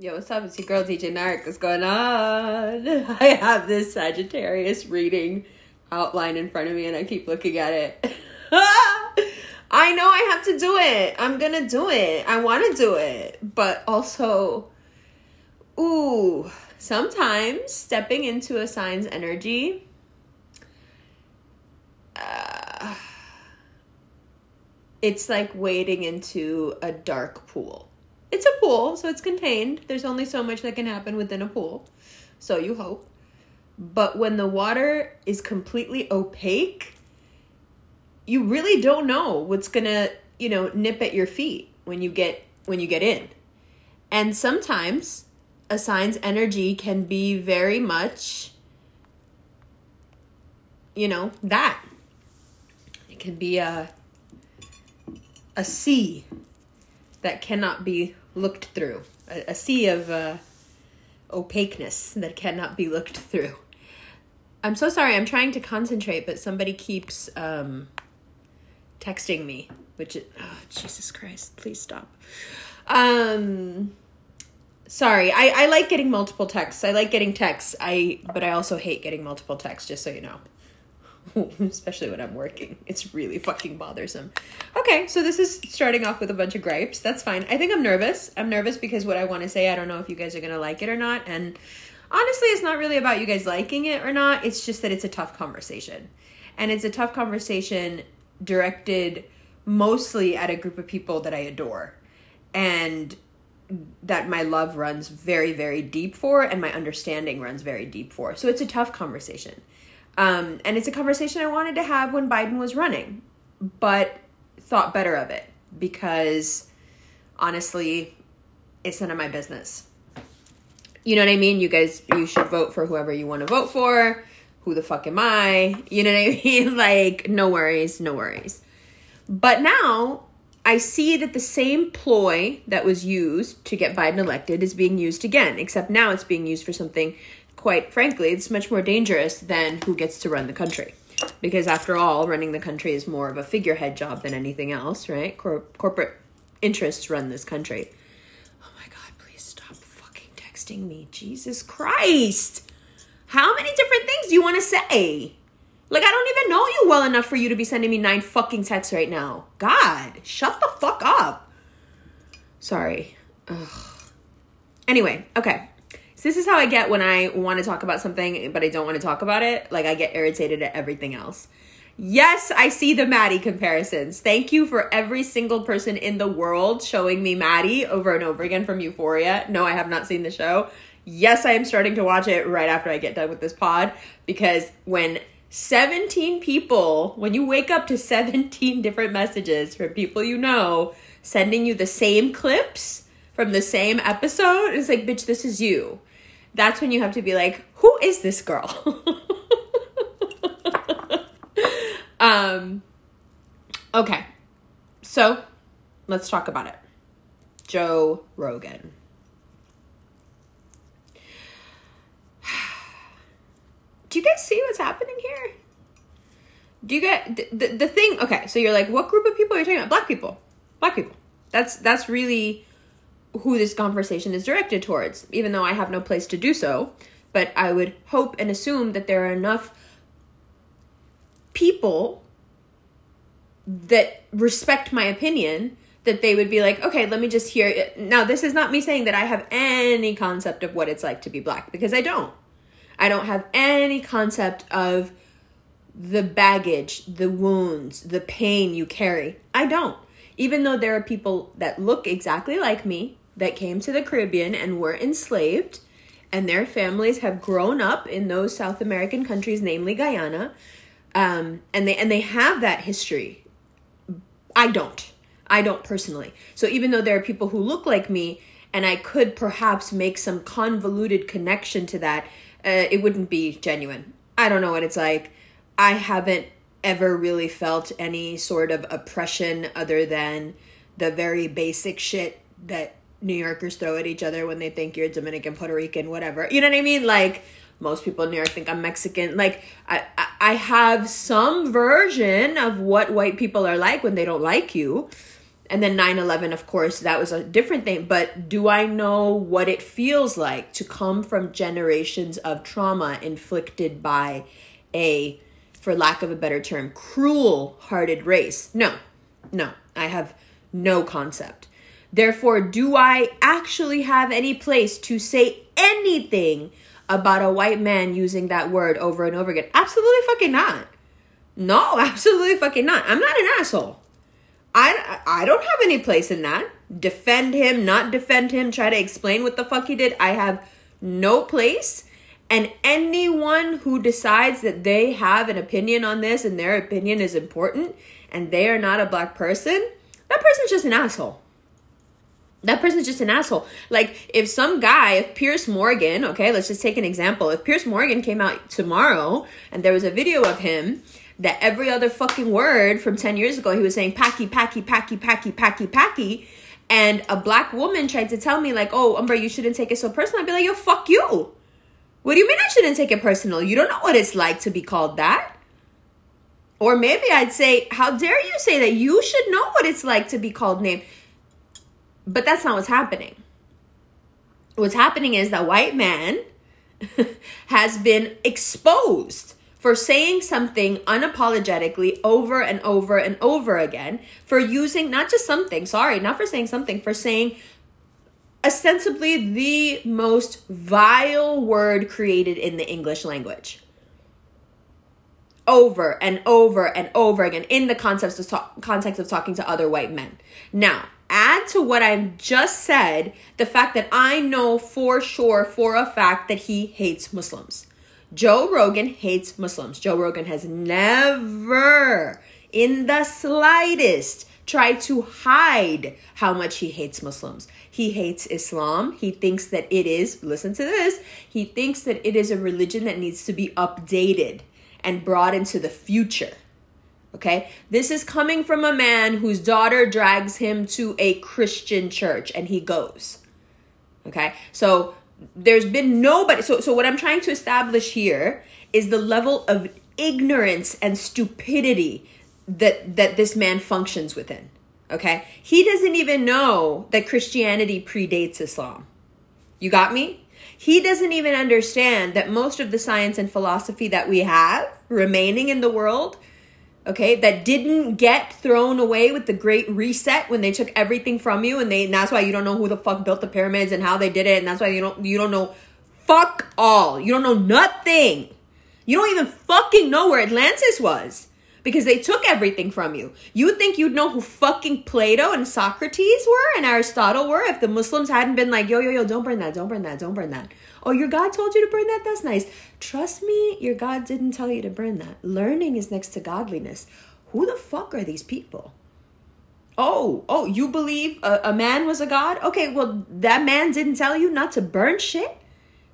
Yo, what's up? It's your girl DJ Narc. What's going on? I have this Sagittarius reading outline in front of me and I keep looking at it. I know I have to do it. I'm gonna do it. I wanna do it. But also, ooh, sometimes stepping into a sign's energy. Uh, it's like wading into a dark pool it's a pool, so it's contained. There's only so much that can happen within a pool. So you hope. But when the water is completely opaque, you really don't know what's going to, you know, nip at your feet when you get when you get in. And sometimes a sign's energy can be very much you know, that. It can be a a sea that cannot be looked through, a, a sea of uh, opaqueness that cannot be looked through. I'm so sorry. I'm trying to concentrate, but somebody keeps um, texting me, which is, oh, Jesus Christ, please stop. Um, sorry. I, I like getting multiple texts. I like getting texts. I but I also hate getting multiple texts. Just so you know. especially when I'm working. It's really fucking bothersome. Okay, so this is starting off with a bunch of gripes. That's fine. I think I'm nervous. I'm nervous because what I want to say, I don't know if you guys are going to like it or not. And honestly, it's not really about you guys liking it or not. It's just that it's a tough conversation. And it's a tough conversation directed mostly at a group of people that I adore. And that my love runs very, very deep for, and my understanding runs very deep for. So it's a tough conversation. Um, and it's a conversation I wanted to have when Biden was running, but thought better of it because honestly, it's none of my business. You know what I mean? You guys, you should vote for whoever you want to vote for. Who the fuck am I? You know what I mean? Like, no worries, no worries. But now I see that the same ploy that was used to get Biden elected is being used again, except now it's being used for something quite frankly, it's much more dangerous than who gets to run the country. Because after all, running the country is more of a figurehead job than anything else, right? Cor- corporate interests run this country. Oh my god, please stop fucking texting me. Jesus Christ. How many different things do you want to say? Like, I don't even know you well enough for you to be sending me nine fucking texts right now. God, shut the fuck up. Sorry. Ugh. Anyway, okay. So this is how I get when I want to talk about something, but I don't want to talk about it. Like I get irritated at everything else. Yes, I see the Maddy comparisons. Thank you for every single person in the world showing me Maddy over and over again from Euphoria. No, I have not seen the show. Yes, I am starting to watch it right after I get done with this pod because when 17 people, when you wake up to 17 different messages from people you know sending you the same clips from the same episode, it's like, bitch, this is you that's when you have to be like, who is this girl? um, okay. So let's talk about it. Joe Rogan. Do you guys see what's happening here? Do you get the, the, the thing? Okay, so you're like, what group of people are you talking about? Black people. Black people. That's that's really who this conversation is directed towards, even though I have no place to do so. But I would hope and assume that there are enough people that respect my opinion that they would be like, okay, let me just hear it. Now, this is not me saying that I have any concept of what it's like to be black, because I don't. I don't have any concept of the baggage, the wounds, the pain you carry. I don't. Even though there are people that look exactly like me, that came to the Caribbean and were enslaved, and their families have grown up in those South American countries, namely Guyana, um, and they and they have that history. I don't. I don't personally. So even though there are people who look like me, and I could perhaps make some convoluted connection to that, uh, it wouldn't be genuine. I don't know what it's like. I haven't ever really felt any sort of oppression other than the very basic shit that New Yorkers throw at each other when they think you're Dominican, Puerto Rican, whatever. You know what I mean? Like most people in New York think I'm Mexican. Like I, I have some version of what white people are like when they don't like you. and then 9-11 of course that was a different thing but do i know what it feels like to come from generations of trauma inflicted by a for lack of a better term cruel hearted race no no i have no concept therefore do i actually have any place to say anything about a white man using that word over and over again absolutely fucking not no absolutely fucking not i'm not an asshole I, I don't have any place in that. Defend him, not defend him, try to explain what the fuck he did. I have no place. And anyone who decides that they have an opinion on this and their opinion is important and they are not a black person, that person's just an asshole. That person's just an asshole. Like, if some guy, if Piers Morgan, okay, let's just take an example. If Piers Morgan came out tomorrow and there was a video of him that every other fucking word from 10 years ago he was saying packy packy packy packy packy packy and a black woman tried to tell me like oh umber you shouldn't take it so personal i'd be like yo fuck you. What do you mean i shouldn't take it personal? You don't know what it's like to be called that. Or maybe i'd say how dare you say that? You should know what it's like to be called name but that's not what's happening what's happening is that white man has been exposed for saying something unapologetically over and over and over again, for using not just something, sorry, not for saying something, for saying ostensibly the most vile word created in the English language. Over and over and over again in the context of, context of talking to other white men. Now, add to what I've just said the fact that I know for sure, for a fact, that he hates Muslims. Joe Rogan hates Muslims. Joe Rogan has never, in the slightest, tried to hide how much he hates Muslims. He hates Islam. He thinks that it is, listen to this, he thinks that it is a religion that needs to be updated and brought into the future. Okay? This is coming from a man whose daughter drags him to a Christian church and he goes. Okay? So there's been nobody so so what i'm trying to establish here is the level of ignorance and stupidity that that this man functions within okay he doesn't even know that christianity predates islam you got me he doesn't even understand that most of the science and philosophy that we have remaining in the world okay, that didn't get thrown away with the great reset when they took everything from you and they and that's why you don't know who the fuck built the pyramids and how they did it and that's why you don't you don't know fuck all. You don't know nothing. You don't even fucking know where Atlantis was because they took everything from you. You think you'd know who fucking Plato and Socrates were and Aristotle were if the Muslims hadn't been like, yo, yo, yo, don't burn that, don't burn that, don't burn that. Oh, your God told you to burn that? That's nice. Trust me, your God didn't tell you to burn that. Learning is next to godliness. Who the fuck are these people? Oh, oh, you believe a, a man was a God? Okay, well, that man didn't tell you not to burn shit?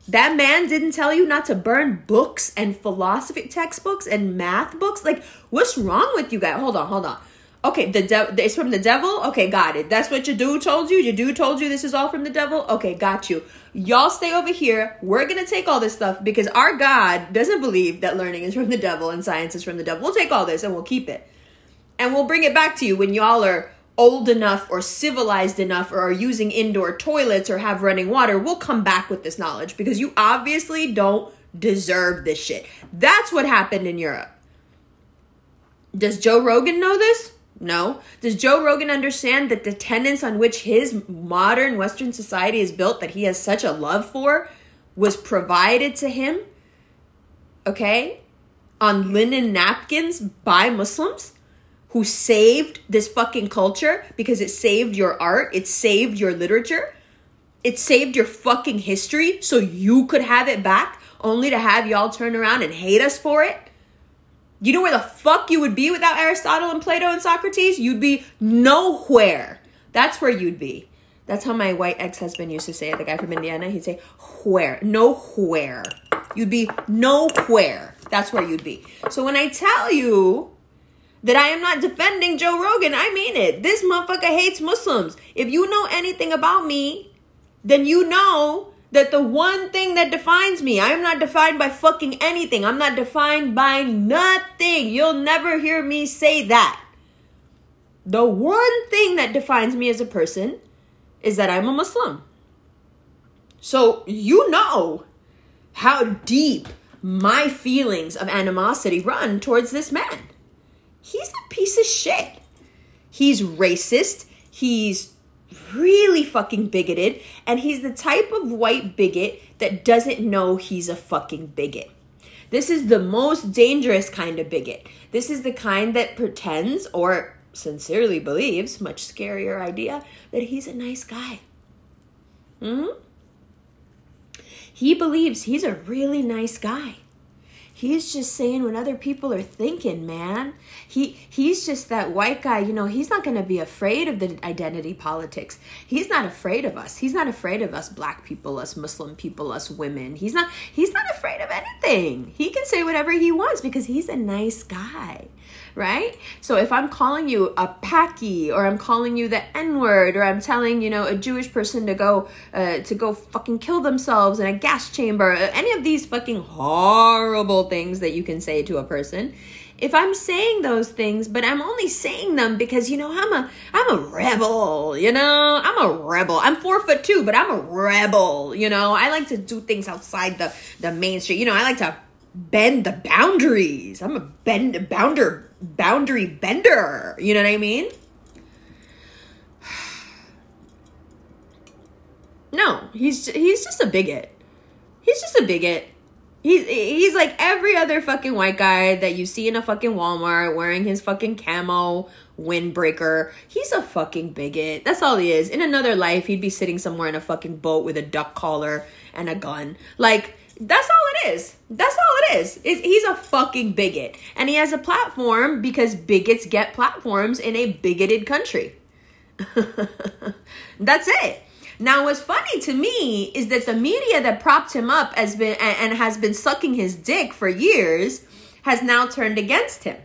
That man didn't tell you not to burn books and philosophy textbooks and math books? Like, what's wrong with you guys? Hold on, hold on. Okay, the de- it's from the devil. Okay, got it. That's what your dude told you. Your dude told you this is all from the devil. Okay, got you. Y'all stay over here. We're gonna take all this stuff because our God doesn't believe that learning is from the devil and science is from the devil. We'll take all this and we'll keep it, and we'll bring it back to you when y'all are old enough or civilized enough or are using indoor toilets or have running water. We'll come back with this knowledge because you obviously don't deserve this shit. That's what happened in Europe. Does Joe Rogan know this? No. Does Joe Rogan understand that the tenets on which his modern Western society is built, that he has such a love for, was provided to him? Okay? On linen napkins by Muslims who saved this fucking culture because it saved your art, it saved your literature, it saved your fucking history so you could have it back, only to have y'all turn around and hate us for it? You know where the fuck you would be without Aristotle and Plato and Socrates? You'd be nowhere. That's where you'd be. That's how my white ex husband used to say it, the guy from Indiana. He'd say, where? Nowhere. You'd be nowhere. That's where you'd be. So when I tell you that I am not defending Joe Rogan, I mean it. This motherfucker hates Muslims. If you know anything about me, then you know that the one thing that defines me, I'm not defined by fucking anything. I'm not defined by nothing. You'll never hear me say that. The one thing that defines me as a person is that I'm a Muslim. So you know how deep my feelings of animosity run towards this man. He's a piece of shit. He's racist. He's really fucking bigoted. And he's the type of white bigot that doesn't know he's a fucking bigot. This is the most dangerous kind of bigot. This is the kind that pretends or sincerely believes, much scarier idea, that he's a nice guy. hmm He believes he's a really nice guy. He's just saying what other people are thinking, man. He he's just that white guy, you know, he's not going to be afraid of the identity politics. He's not afraid of us. He's not afraid of us black people, us Muslim people, us women. He's not he's not afraid of anything. He can say whatever he wants because he's a nice guy right? So if I'm calling you a packy or I'm calling you the N word or I'm telling you know a Jewish person to go uh, to go fucking kill themselves in a gas chamber, uh, any of these fucking horrible things that you can say to a person. If I'm saying those things, but I'm only saying them because you know I'm a I'm a rebel, you know I'm a rebel. I'm four foot two, but I'm a rebel. You know I like to do things outside the the mainstream. You know I like to bend the boundaries. I'm a bend bounder boundary bender. You know what I mean? No, he's he's just a bigot. He's just a bigot. He's he's like every other fucking white guy that you see in a fucking Walmart wearing his fucking camo windbreaker. He's a fucking bigot. That's all he is. In another life, he'd be sitting somewhere in a fucking boat with a duck collar and a gun. Like that's all it is. That's all it is. He's a fucking bigot. And he has a platform because bigots get platforms in a bigoted country. That's it. Now, what's funny to me is that the media that propped him up has been and, and has been sucking his dick for years has now turned against him.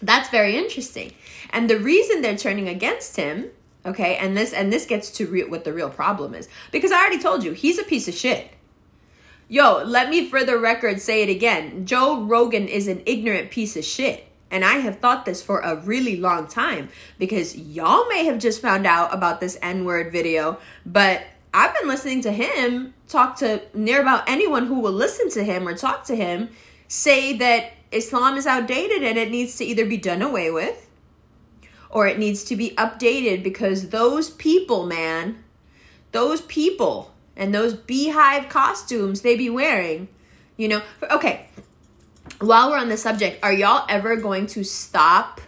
That's very interesting. And the reason they're turning against him, okay, and this and this gets to re- what the real problem is, because I already told you he's a piece of shit. Yo, let me for the record say it again. Joe Rogan is an ignorant piece of shit. And I have thought this for a really long time because y'all may have just found out about this N word video, but I've been listening to him talk to near about anyone who will listen to him or talk to him say that Islam is outdated and it needs to either be done away with or it needs to be updated because those people, man, those people and those beehive costumes they be wearing, you know. Okay, while we're on the subject, are y'all ever going to stop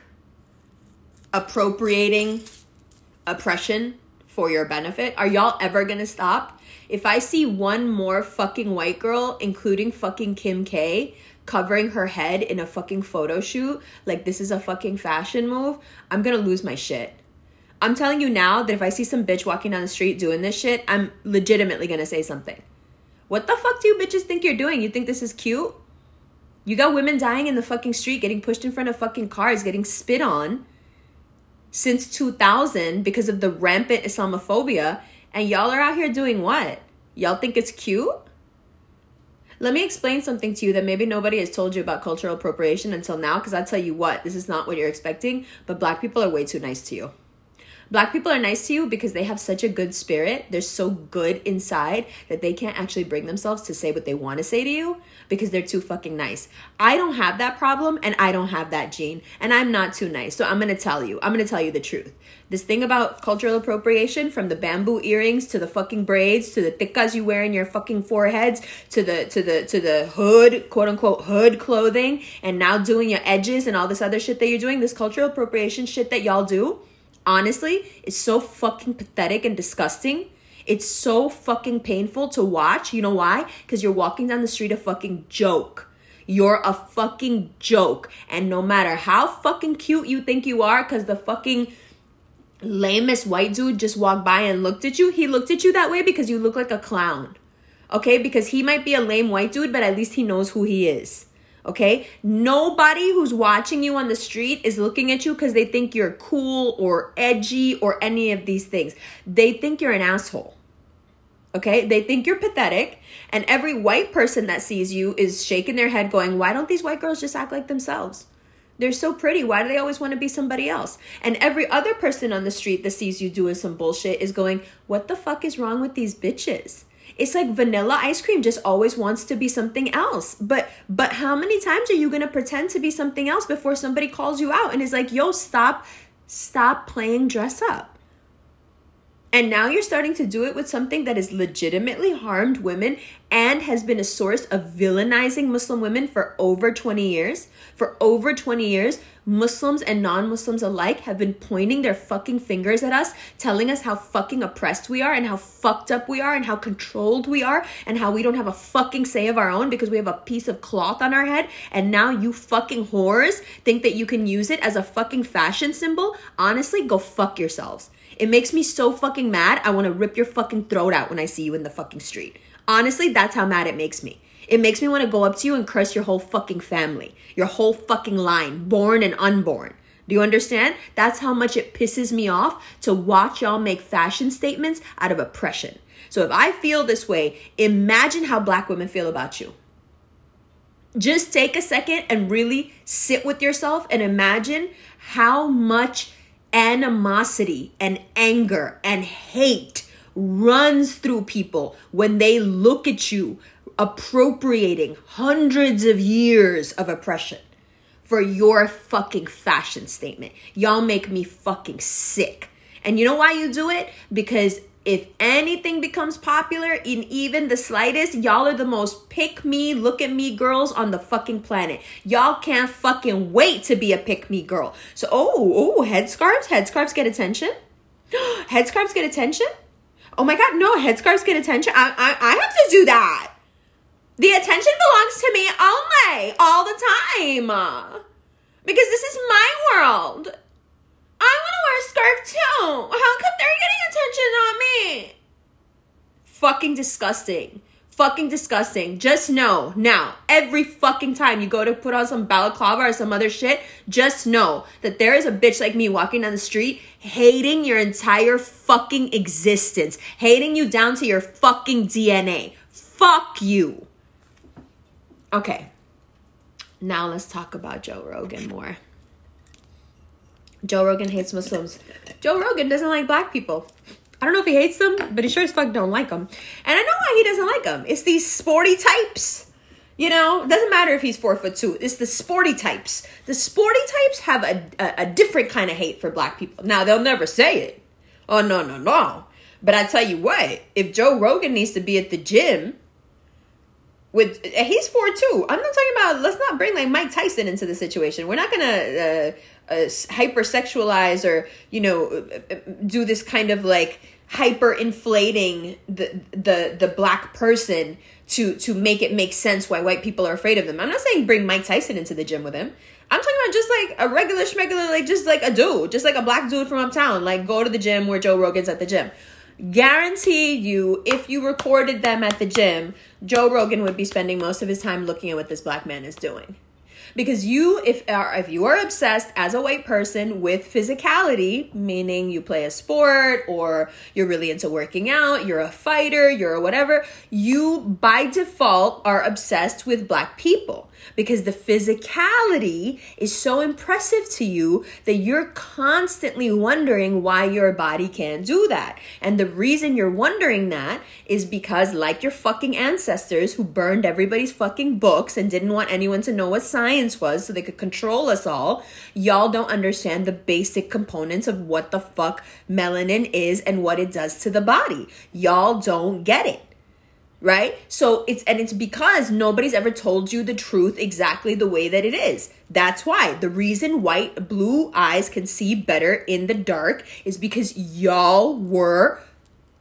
appropriating oppression for your benefit? Are y'all ever going to stop? If I see one more fucking white girl, including fucking Kim K, covering her head in a fucking photo shoot, like this is a fucking fashion move, I'm gonna lose my shit. I'm telling you now that if I see some bitch walking down the street doing this shit, I'm legitimately gonna say something. What the fuck do you bitches think you're doing? You think this is cute? You got women dying in the fucking street, getting pushed in front of fucking cars, getting spit on since 2000 because of the rampant Islamophobia, and y'all are out here doing what? Y'all think it's cute? Let me explain something to you that maybe nobody has told you about cultural appropriation until now, because I'll tell you what, this is not what you're expecting, but black people are way too nice to you. Black people are nice to you because they have such a good spirit. They're so good inside that they can't actually bring themselves to say what they want to say to you because they're too fucking nice. I don't have that problem and I don't have that gene and I'm not too nice. So I'm going to tell you. I'm going to tell you the truth. This thing about cultural appropriation from the bamboo earrings to the fucking braids to the tikkas you wear in your fucking foreheads to the to the to the hood, quote unquote hood clothing and now doing your edges and all this other shit that you're doing, this cultural appropriation shit that y'all do honestly, it's so fucking pathetic and disgusting. It's so fucking painful to watch. You know why? Because you're walking down the street a fucking joke. You're a fucking joke. And no matter how fucking cute you think you are, because the fucking lamest white dude just walked by and looked at you, he looked at you that way because you look like a clown. Okay? Because he might be a lame white dude, but at least he knows who he is. Okay? Nobody who's watching you on the street is looking at you because they think you're cool or edgy or any of these things. They think you're an asshole. Okay? They think you're pathetic. And every white person that sees you is shaking their head, going, Why don't these white girls just act like themselves? They're so pretty. Why do they always want to be somebody else? And every other person on the street that sees you doing some bullshit is going, What the fuck is wrong with these bitches? It's like vanilla ice cream just always wants to be something else. But but how many times are you going to pretend to be something else before somebody calls you out and is like, "Yo, stop stop playing dress up." And now you're starting to do it with something that has legitimately harmed women and has been a source of villainizing Muslim women for over 20 years. For over 20 years, Muslims and non Muslims alike have been pointing their fucking fingers at us, telling us how fucking oppressed we are and how fucked up we are and how controlled we are and how we don't have a fucking say of our own because we have a piece of cloth on our head. And now you fucking whores think that you can use it as a fucking fashion symbol. Honestly, go fuck yourselves. It makes me so fucking mad. I want to rip your fucking throat out when I see you in the fucking street. Honestly, that's how mad it makes me. It makes me want to go up to you and curse your whole fucking family, your whole fucking line, born and unborn. Do you understand? That's how much it pisses me off to watch y'all make fashion statements out of oppression. So if I feel this way, imagine how black women feel about you. Just take a second and really sit with yourself and imagine how much animosity and anger and hate runs through people when they look at you appropriating hundreds of years of oppression for your fucking fashion statement. Y'all make me fucking sick. And you know why you do it? Because if anything becomes popular in even the slightest, y'all are the most pick me, look at me girls on the fucking planet. Y'all can't fucking wait to be a pick me girl. So, oh, oh, headscarves, headscarves get attention. headscarves get attention. Oh my god, no, headscarves get attention. I, I, I have to do that. The attention belongs to me only, all the time. Because this is my world. I want to wear a scarf too. How come they're getting attention on me? Fucking disgusting. Fucking disgusting. Just know now, every fucking time you go to put on some balaclava or some other shit, just know that there is a bitch like me walking down the street hating your entire fucking existence, hating you down to your fucking DNA. Fuck you. Okay. Now let's talk about Joe Rogan more. Joe Rogan hates Muslims. Joe Rogan doesn't like black people. I don't know if he hates them, but he sure as fuck don't like them. And I know why he doesn't like them. It's these sporty types. You know, doesn't matter if he's four foot two. It's the sporty types. The sporty types have a, a, a different kind of hate for black people. Now they'll never say it. Oh no no no. But I tell you what, if Joe Rogan needs to be at the gym with he's four two. I'm not talking about. Let's not bring like Mike Tyson into the situation. We're not gonna uh, uh, hypersexualize or you know do this kind of like hyper inflating the the the black person to to make it make sense why white people are afraid of them. I'm not saying bring Mike Tyson into the gym with him. I'm talking about just like a regular schmegular, like just like a dude, just like a black dude from uptown. Like go to the gym where Joe Rogan's at the gym. Guarantee you, if you recorded them at the gym, Joe Rogan would be spending most of his time looking at what this black man is doing. Because you if are if you are obsessed as a white person with physicality meaning you play a sport or you're really into working out you're a fighter you're a whatever you by default are obsessed with black people because the physicality is so impressive to you that you're constantly wondering why your body can't do that. And the reason you're wondering that is because, like your fucking ancestors who burned everybody's fucking books and didn't want anyone to know what science was so they could control us all, y'all don't understand the basic components of what the fuck melanin is and what it does to the body. Y'all don't get it right? So it's and it's because nobody's ever told you the truth exactly the way that it is. That's why the reason white blue eyes can see better in the dark is because y'all were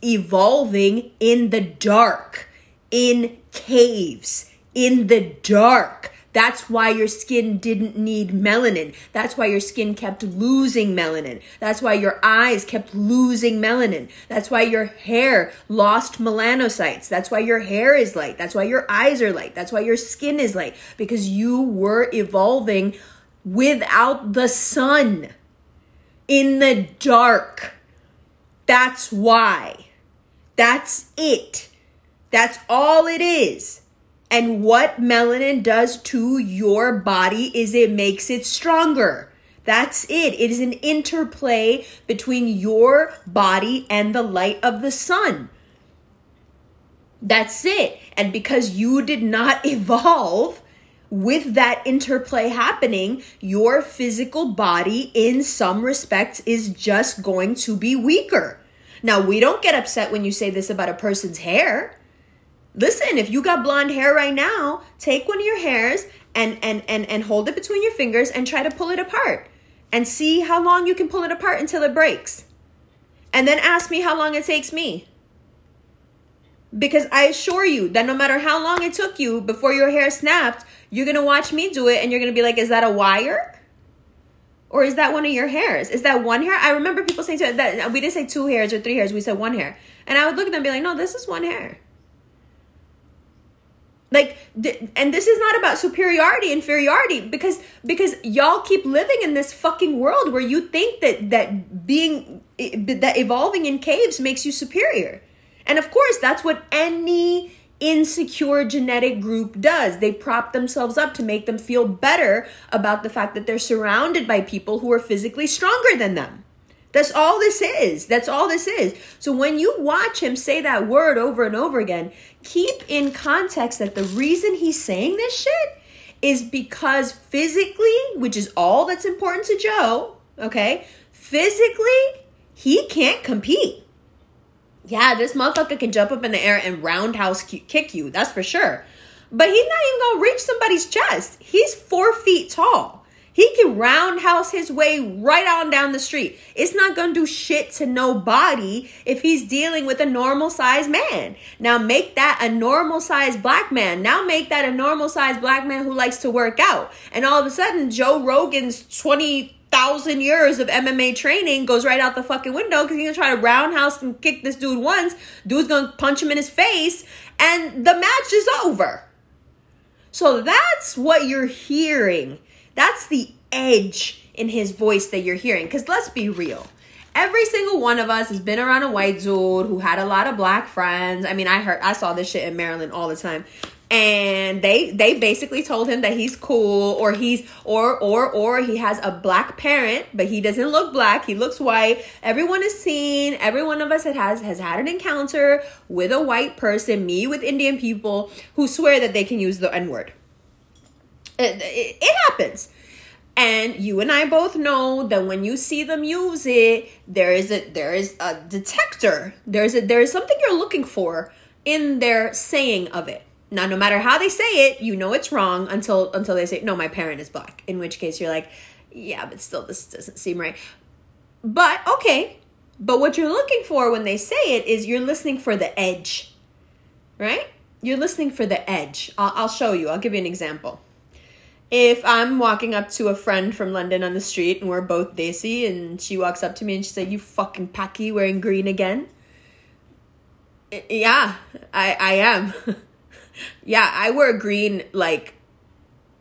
evolving in the dark, in caves, in the dark. That's why your skin didn't need melanin. That's why your skin kept losing melanin. That's why your eyes kept losing melanin. That's why your hair lost melanocytes. That's why your hair is light. That's why your eyes are light. That's why your skin is light because you were evolving without the sun in the dark. That's why. That's it. That's all it is. And what melanin does to your body is it makes it stronger. That's it. It is an interplay between your body and the light of the sun. That's it. And because you did not evolve with that interplay happening, your physical body, in some respects, is just going to be weaker. Now, we don't get upset when you say this about a person's hair. Listen, if you got blonde hair right now, take one of your hairs and and and and hold it between your fingers and try to pull it apart and see how long you can pull it apart until it breaks. And then ask me how long it takes me. Because I assure you that no matter how long it took you before your hair snapped, you're going to watch me do it and you're going to be like, is that a wire? Or is that one of your hairs? Is that one hair? I remember people saying to that we didn't say two hairs or three hairs, we said one hair. And I would look at them and be like, no, this is one hair. Like and this is not about superiority inferiority because because y'all keep living in this fucking world where you think that that being that evolving in caves makes you superior. And of course, that's what any insecure genetic group does. They prop themselves up to make them feel better about the fact that they're surrounded by people who are physically stronger than them. That's all this is. That's all this is. So when you watch him say that word over and over again, keep in context that the reason he's saying this shit is because physically, which is all that's important to Joe, okay? Physically, he can't compete. Yeah, this motherfucker can jump up in the air and roundhouse kick you. That's for sure. But he's not even gonna reach somebody's chest. He's four feet tall. He can roundhouse his way right on down the street. It's not gonna do shit to nobody if he's dealing with a normal sized man. Now make that a normal sized black man. Now make that a normal sized black man who likes to work out. And all of a sudden, Joe Rogan's 20 thousand years of MMA training goes right out the fucking window because he's gonna try to roundhouse and kick this dude once. Dude's gonna punch him in his face, and the match is over. So that's what you're hearing. That's the edge in his voice that you're hearing. Because let's be real. Every single one of us has been around a white dude who had a lot of black friends. I mean, I heard I saw this shit in Maryland all the time and they they basically told him that he's cool or he's or or or he has a black parent but he doesn't look black he looks white everyone is seen every one of us that has has had an encounter with a white person me with indian people who swear that they can use the n-word it, it, happens and you and I both know that when you see them use it, there is a there is a detector. There's a there is something you're looking for in their saying of it. Now, no matter how they say it, you know it's wrong until until they say, "No, my parent is black." In which case, you're like, "Yeah, but still, this doesn't seem right." But okay, but what you're looking for when they say it is you're listening for the edge, right? You're listening for the edge. I'll, I'll show you. I'll give you an example. If I'm walking up to a friend from London on the street and we're both Desi, and she walks up to me and she said, "You fucking packy wearing green again." Yeah, I I am. yeah, I wear green like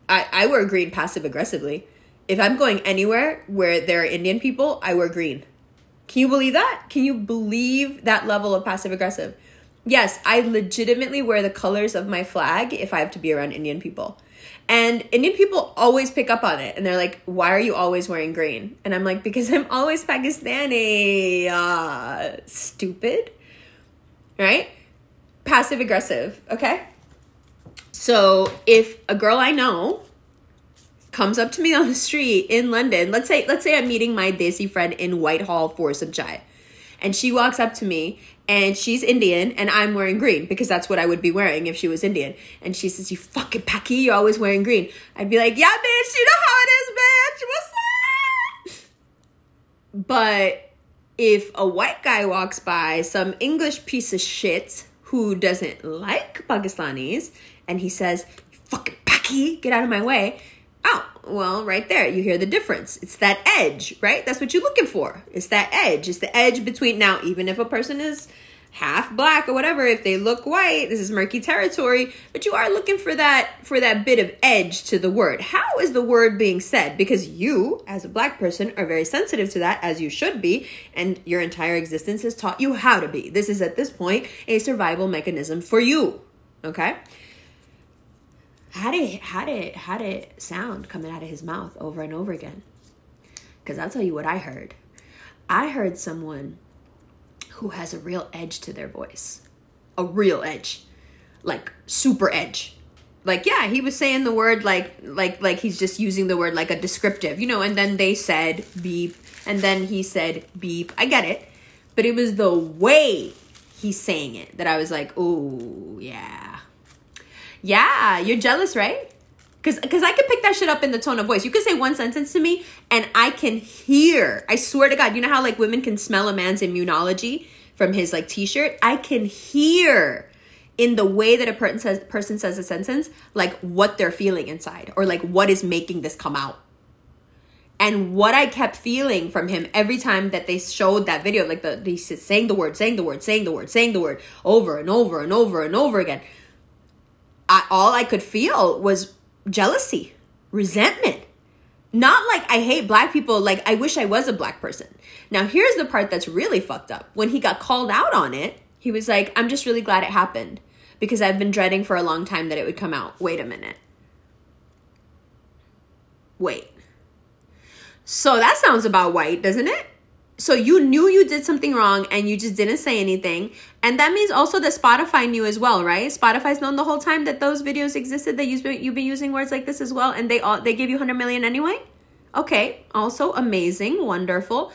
I, I wear green passive aggressively. If I'm going anywhere where there are Indian people, I wear green. Can you believe that? Can you believe that level of passive aggressive? Yes, I legitimately wear the colors of my flag if I have to be around Indian people. And Indian people always pick up on it and they're like, Why are you always wearing green? And I'm like, Because I'm always Pakistani. Uh, stupid. Right? Passive aggressive, okay? So if a girl I know comes up to me on the street in London, let's say let's say I'm meeting my Desi friend in Whitehall for some chai. And she walks up to me and she's Indian and I'm wearing green because that's what I would be wearing if she was Indian. And she says, You fucking packy, you're always wearing green. I'd be like, Yeah, bitch, you know how it is, bitch. What's up? But if a white guy walks by, some English piece of shit who doesn't like Pakistanis, and he says, fucking Paki, get out of my way. Oh, well, right there, you hear the difference. It's that edge, right? That's what you're looking for. It's that edge. It's the edge between now, even if a person is half black or whatever if they look white this is murky territory but you are looking for that for that bit of edge to the word how is the word being said because you as a black person are very sensitive to that as you should be and your entire existence has taught you how to be this is at this point a survival mechanism for you okay did how did how did it sound coming out of his mouth over and over again? Because I'll tell you what I heard. I heard someone who has a real edge to their voice, a real edge, like super edge. Like yeah, he was saying the word like like like he's just using the word like a descriptive, you know. And then they said beep, and then he said beep. I get it, but it was the way he's saying it that I was like, oh yeah, yeah. You're jealous, right? Cause, Cause I can pick that shit up in the tone of voice. You can say one sentence to me and I can hear. I swear to God, you know how like women can smell a man's immunology from his like t-shirt? I can hear in the way that a person says person says a sentence, like what they're feeling inside or like what is making this come out. And what I kept feeling from him every time that they showed that video, like the he's saying the word, saying the word, saying the word, saying the word over and over and over and over again. I, all I could feel was jealousy, resentment. Not like I hate black people, like I wish I was a black person. Now, here's the part that's really fucked up. When he got called out on it, he was like, I'm just really glad it happened because I've been dreading for a long time that it would come out. Wait a minute. Wait. So that sounds about white, doesn't it? So you knew you did something wrong and you just didn't say anything. And that means also that spotify knew as well right? Spotify's known the whole time that those videos existed that you've been, you've been using words like this as well and they all they give you 100 million anyway? Okay also amazing wonderful.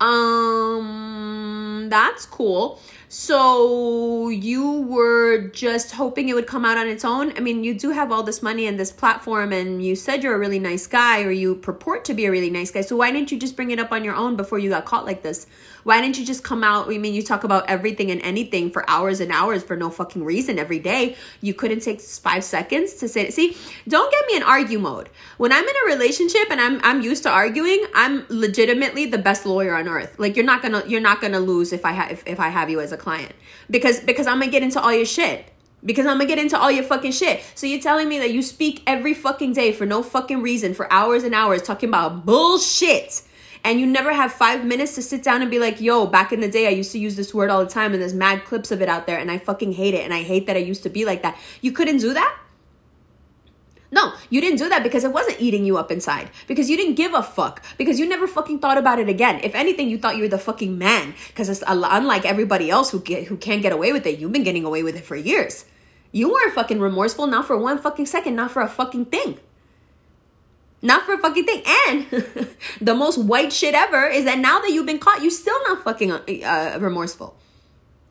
Um that's cool so you were just hoping it would come out on its own? I mean, you do have all this money and this platform, and you said you're a really nice guy, or you purport to be a really nice guy. So why didn't you just bring it up on your own before you got caught like this? Why didn't you just come out? I mean, you talk about everything and anything for hours and hours for no fucking reason every day. You couldn't take five seconds to say, see, don't get me in argue mode. When I'm in a relationship and I'm I'm used to arguing, I'm legitimately the best lawyer on earth. Like you're not gonna you're not gonna lose if I have if, if I have you as a client because because I'm gonna get into all your shit because I'm gonna get into all your fucking shit. So you're telling me that you speak every fucking day for no fucking reason for hours and hours talking about bullshit and you never have five minutes to sit down and be like, yo, back in the day, I used to use this word all the time, and there's mad clips of it out there, and I fucking hate it, and I hate that I used to be like that. You couldn't do that? No, you didn't do that because it wasn't eating you up inside. Because you didn't give a fuck. Because you never fucking thought about it again. If anything, you thought you were the fucking man. Because it's unlike everybody else who get who can't get away with it. You've been getting away with it for years. You weren't fucking remorseful, not for one fucking second, not for a fucking thing. Not for a fucking thing. And the most white shit ever is that now that you've been caught, you're still not fucking uh, uh, remorseful.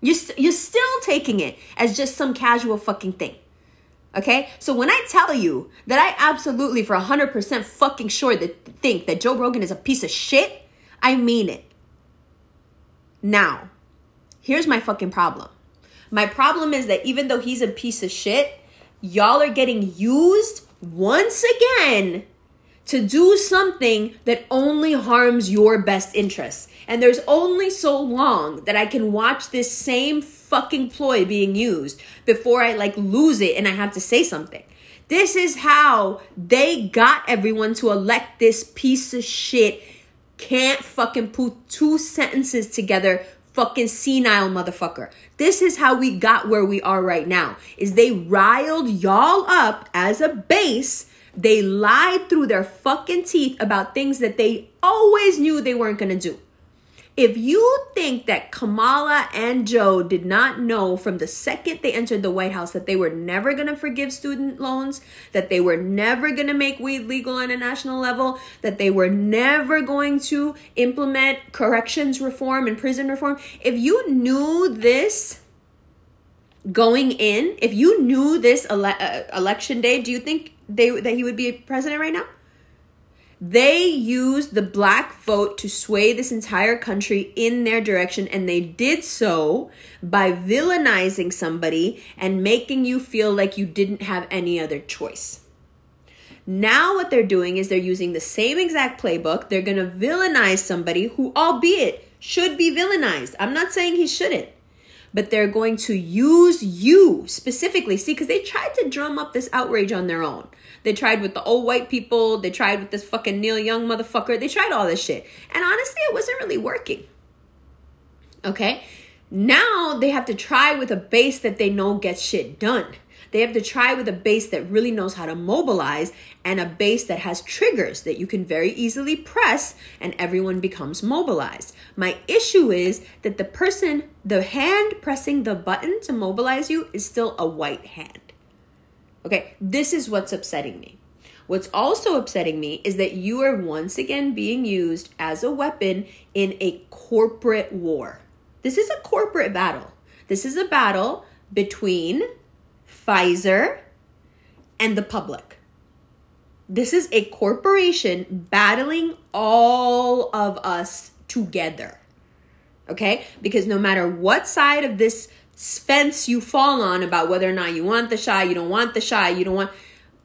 You're, st- you're still taking it as just some casual fucking thing. Okay? So when I tell you that I absolutely for 100% fucking sure that think that Joe Rogan is a piece of shit, I mean it. Now, here's my fucking problem. My problem is that even though he's a piece of shit, y'all are getting used once again to do something that only harms your best interests. And there's only so long that I can watch this same fucking ploy being used before I like lose it and I have to say something. This is how they got everyone to elect this piece of shit. Can't fucking put two sentences together fucking senile motherfucker. This is how we got where we are right now. Is they riled y'all up as a base they lied through their fucking teeth about things that they always knew they weren't going to do. If you think that Kamala and Joe did not know from the second they entered the White House that they were never going to forgive student loans, that they were never going to make weed legal on a national level, that they were never going to implement corrections reform and prison reform, if you knew this going in, if you knew this ele- uh, election day, do you think they that he would be president right now? They used the black vote to sway this entire country in their direction, and they did so by villainizing somebody and making you feel like you didn't have any other choice. Now, what they're doing is they're using the same exact playbook. They're going to villainize somebody who, albeit, should be villainized. I'm not saying he shouldn't but they're going to use you specifically. See, because they tried to drum up this outrage on their own. They tried with the old white people, they tried with this fucking Neil Young motherfucker, they tried all this shit. And honestly, it wasn't really working. Okay? Now they have to try with a base that they know gets shit done. They have to try with a base that really knows how to mobilize and a base that has triggers that you can very easily press and everyone becomes mobilized. My issue is that the person, the hand pressing the button to mobilize you is still a white hand. Okay, this is what's upsetting me. What's also upsetting me is that you are once again being used as a weapon in a corporate war. This is a corporate battle. This is a battle between Pfizer and the public. This is a corporation battling all of us together. Okay? Because no matter what side of this fence you fall on about whether or not you want the shy, you don't want the shy, you don't want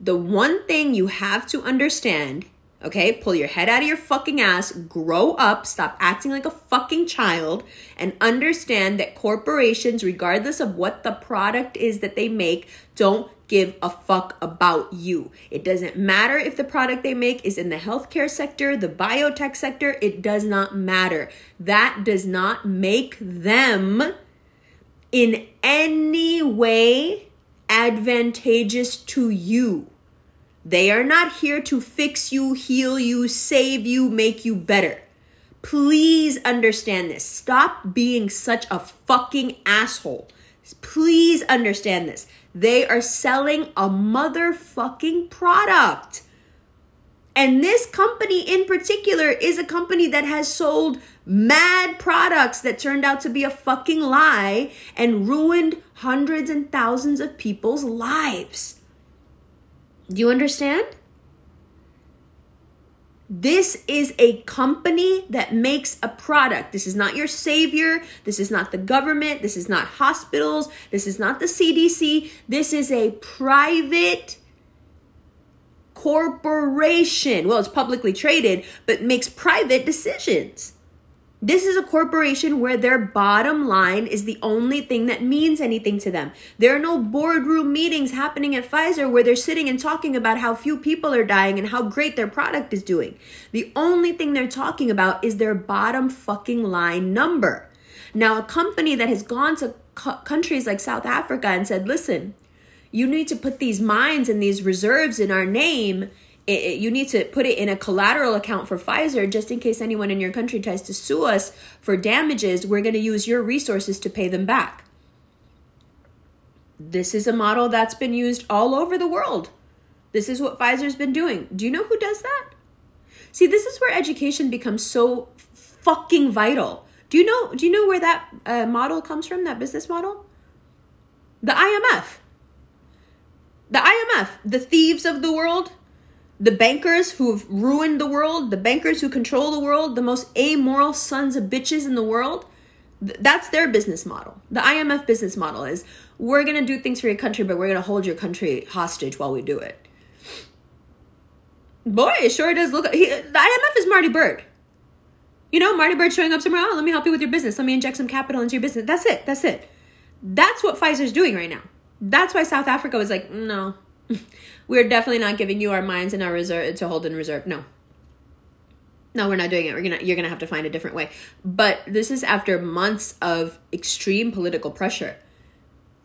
the one thing you have to understand, okay, pull your head out of your fucking ass, grow up, stop acting like a fucking child, and understand that corporations, regardless of what the product is that they make, don't give a fuck about you. It doesn't matter if the product they make is in the healthcare sector, the biotech sector, it does not matter. That does not make them in any way advantageous to you. They are not here to fix you, heal you, save you, make you better. Please understand this. Stop being such a fucking asshole. Please understand this. They are selling a motherfucking product. And this company in particular is a company that has sold mad products that turned out to be a fucking lie and ruined hundreds and thousands of people's lives. Do you understand? This is a company that makes a product. This is not your savior. This is not the government. This is not hospitals. This is not the CDC. This is a private corporation. Well, it's publicly traded, but makes private decisions. This is a corporation where their bottom line is the only thing that means anything to them. There are no boardroom meetings happening at Pfizer where they're sitting and talking about how few people are dying and how great their product is doing. The only thing they're talking about is their bottom fucking line number. Now, a company that has gone to countries like South Africa and said, listen, you need to put these mines and these reserves in our name it, it, you need to put it in a collateral account for Pfizer just in case anyone in your country tries to sue us for damages. We're going to use your resources to pay them back. This is a model that's been used all over the world. This is what Pfizer's been doing. Do you know who does that? See, this is where education becomes so fucking vital. Do you know do you know where that uh, model comes from, that business model? The IMF. The IMF, the thieves of the world, the bankers who have ruined the world, the bankers who control the world, the most amoral sons of bitches in the world, that's their business model. The IMF business model is we're going to do things for your country, but we're going to hold your country hostage while we do it. Boy, it sure does look. He, the IMF is Marty Byrde. You know, Marty Byrde showing up somewhere. Oh, let me help you with your business. Let me inject some capital into your business. That's it. That's it. That's what Pfizer's doing right now. That's why South Africa was like, no, we're definitely not giving you our mines and our reserve to hold in reserve. No. No, we're not doing it. We're gonna you're gonna have to find a different way. But this is after months of extreme political pressure,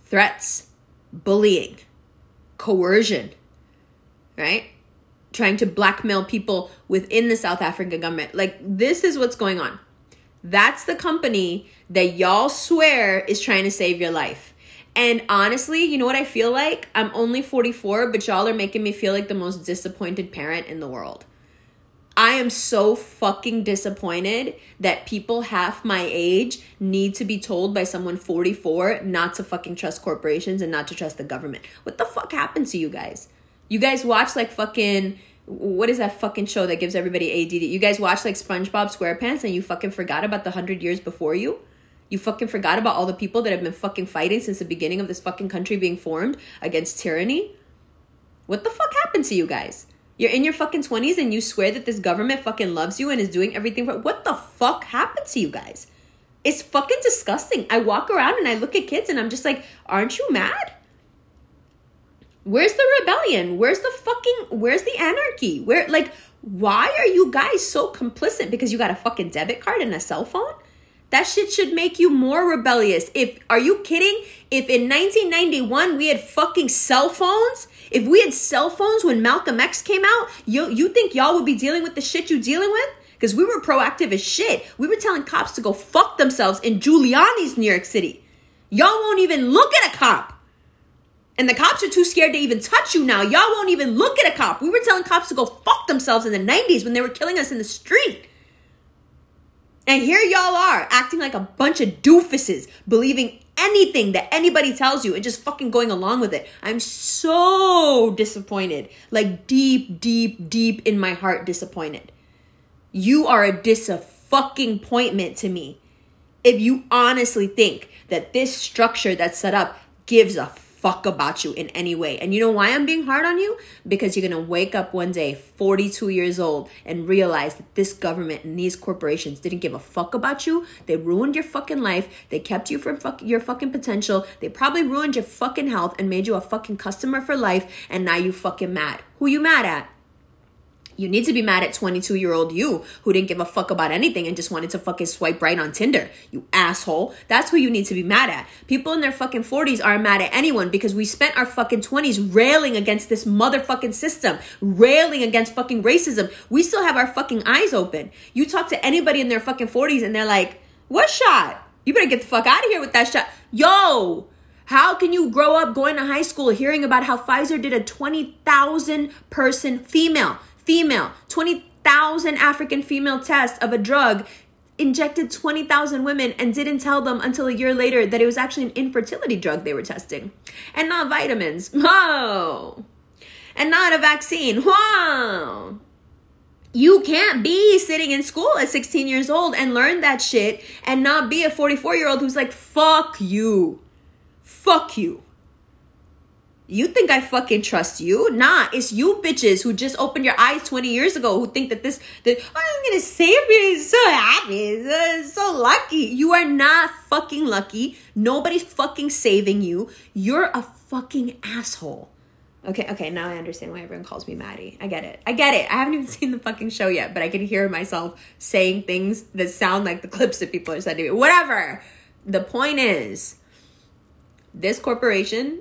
threats, bullying, coercion, right? Trying to blackmail people within the South African government. Like this is what's going on. That's the company that y'all swear is trying to save your life. And honestly, you know what I feel like? I'm only 44, but y'all are making me feel like the most disappointed parent in the world. I am so fucking disappointed that people half my age need to be told by someone 44 not to fucking trust corporations and not to trust the government. What the fuck happened to you guys? You guys watch like fucking what is that fucking show that gives everybody ADD? You guys watch like SpongeBob SquarePants and you fucking forgot about the 100 years before you? You fucking forgot about all the people that have been fucking fighting since the beginning of this fucking country being formed against tyranny? What the fuck happened to you guys? You're in your fucking 20s and you swear that this government fucking loves you and is doing everything for what the fuck happened to you guys? It's fucking disgusting. I walk around and I look at kids and I'm just like, aren't you mad? Where's the rebellion? Where's the fucking where's the anarchy? Where like why are you guys so complicit because you got a fucking debit card and a cell phone? That shit should make you more rebellious. If are you kidding? If in 1991 we had fucking cell phones, if we had cell phones when Malcolm X came out, you you think y'all would be dealing with the shit you dealing with? Because we were proactive as shit. We were telling cops to go fuck themselves in Giuliani's New York City. Y'all won't even look at a cop. And the cops are too scared to even touch you now. Y'all won't even look at a cop. We were telling cops to go fuck themselves in the 90s when they were killing us in the street. And here y'all are acting like a bunch of doofuses, believing anything that anybody tells you and just fucking going along with it. I'm so disappointed. Like deep, deep, deep in my heart disappointed. You are a disappointment to me. If you honestly think that this structure that's set up gives a fuck about you in any way. And you know why I'm being hard on you? Because you're going to wake up one day 42 years old and realize that this government and these corporations didn't give a fuck about you. They ruined your fucking life. They kept you from fuck- your fucking potential. They probably ruined your fucking health and made you a fucking customer for life and now you fucking mad. Who you mad at? You need to be mad at 22 year old you who didn't give a fuck about anything and just wanted to fucking swipe right on Tinder. You asshole. That's who you need to be mad at. People in their fucking 40s aren't mad at anyone because we spent our fucking 20s railing against this motherfucking system, railing against fucking racism. We still have our fucking eyes open. You talk to anybody in their fucking 40s and they're like, what shot? You better get the fuck out of here with that shot. Yo, how can you grow up going to high school hearing about how Pfizer did a 20,000 person female? Female, 20,000 African female tests of a drug injected 20,000 women and didn't tell them until a year later that it was actually an infertility drug they were testing and not vitamins. Whoa. And not a vaccine. Whoa. You can't be sitting in school at 16 years old and learn that shit and not be a 44 year old who's like, fuck you. Fuck you. You think I fucking trust you? Nah, it's you bitches who just opened your eyes 20 years ago who think that this, that oh, I'm gonna save you. So happy, so, so lucky. You are not fucking lucky. Nobody's fucking saving you. You're a fucking asshole. Okay, okay, now I understand why everyone calls me Maddy. I get it. I get it. I haven't even seen the fucking show yet, but I can hear myself saying things that sound like the clips that people are sending me. Whatever. The point is, this corporation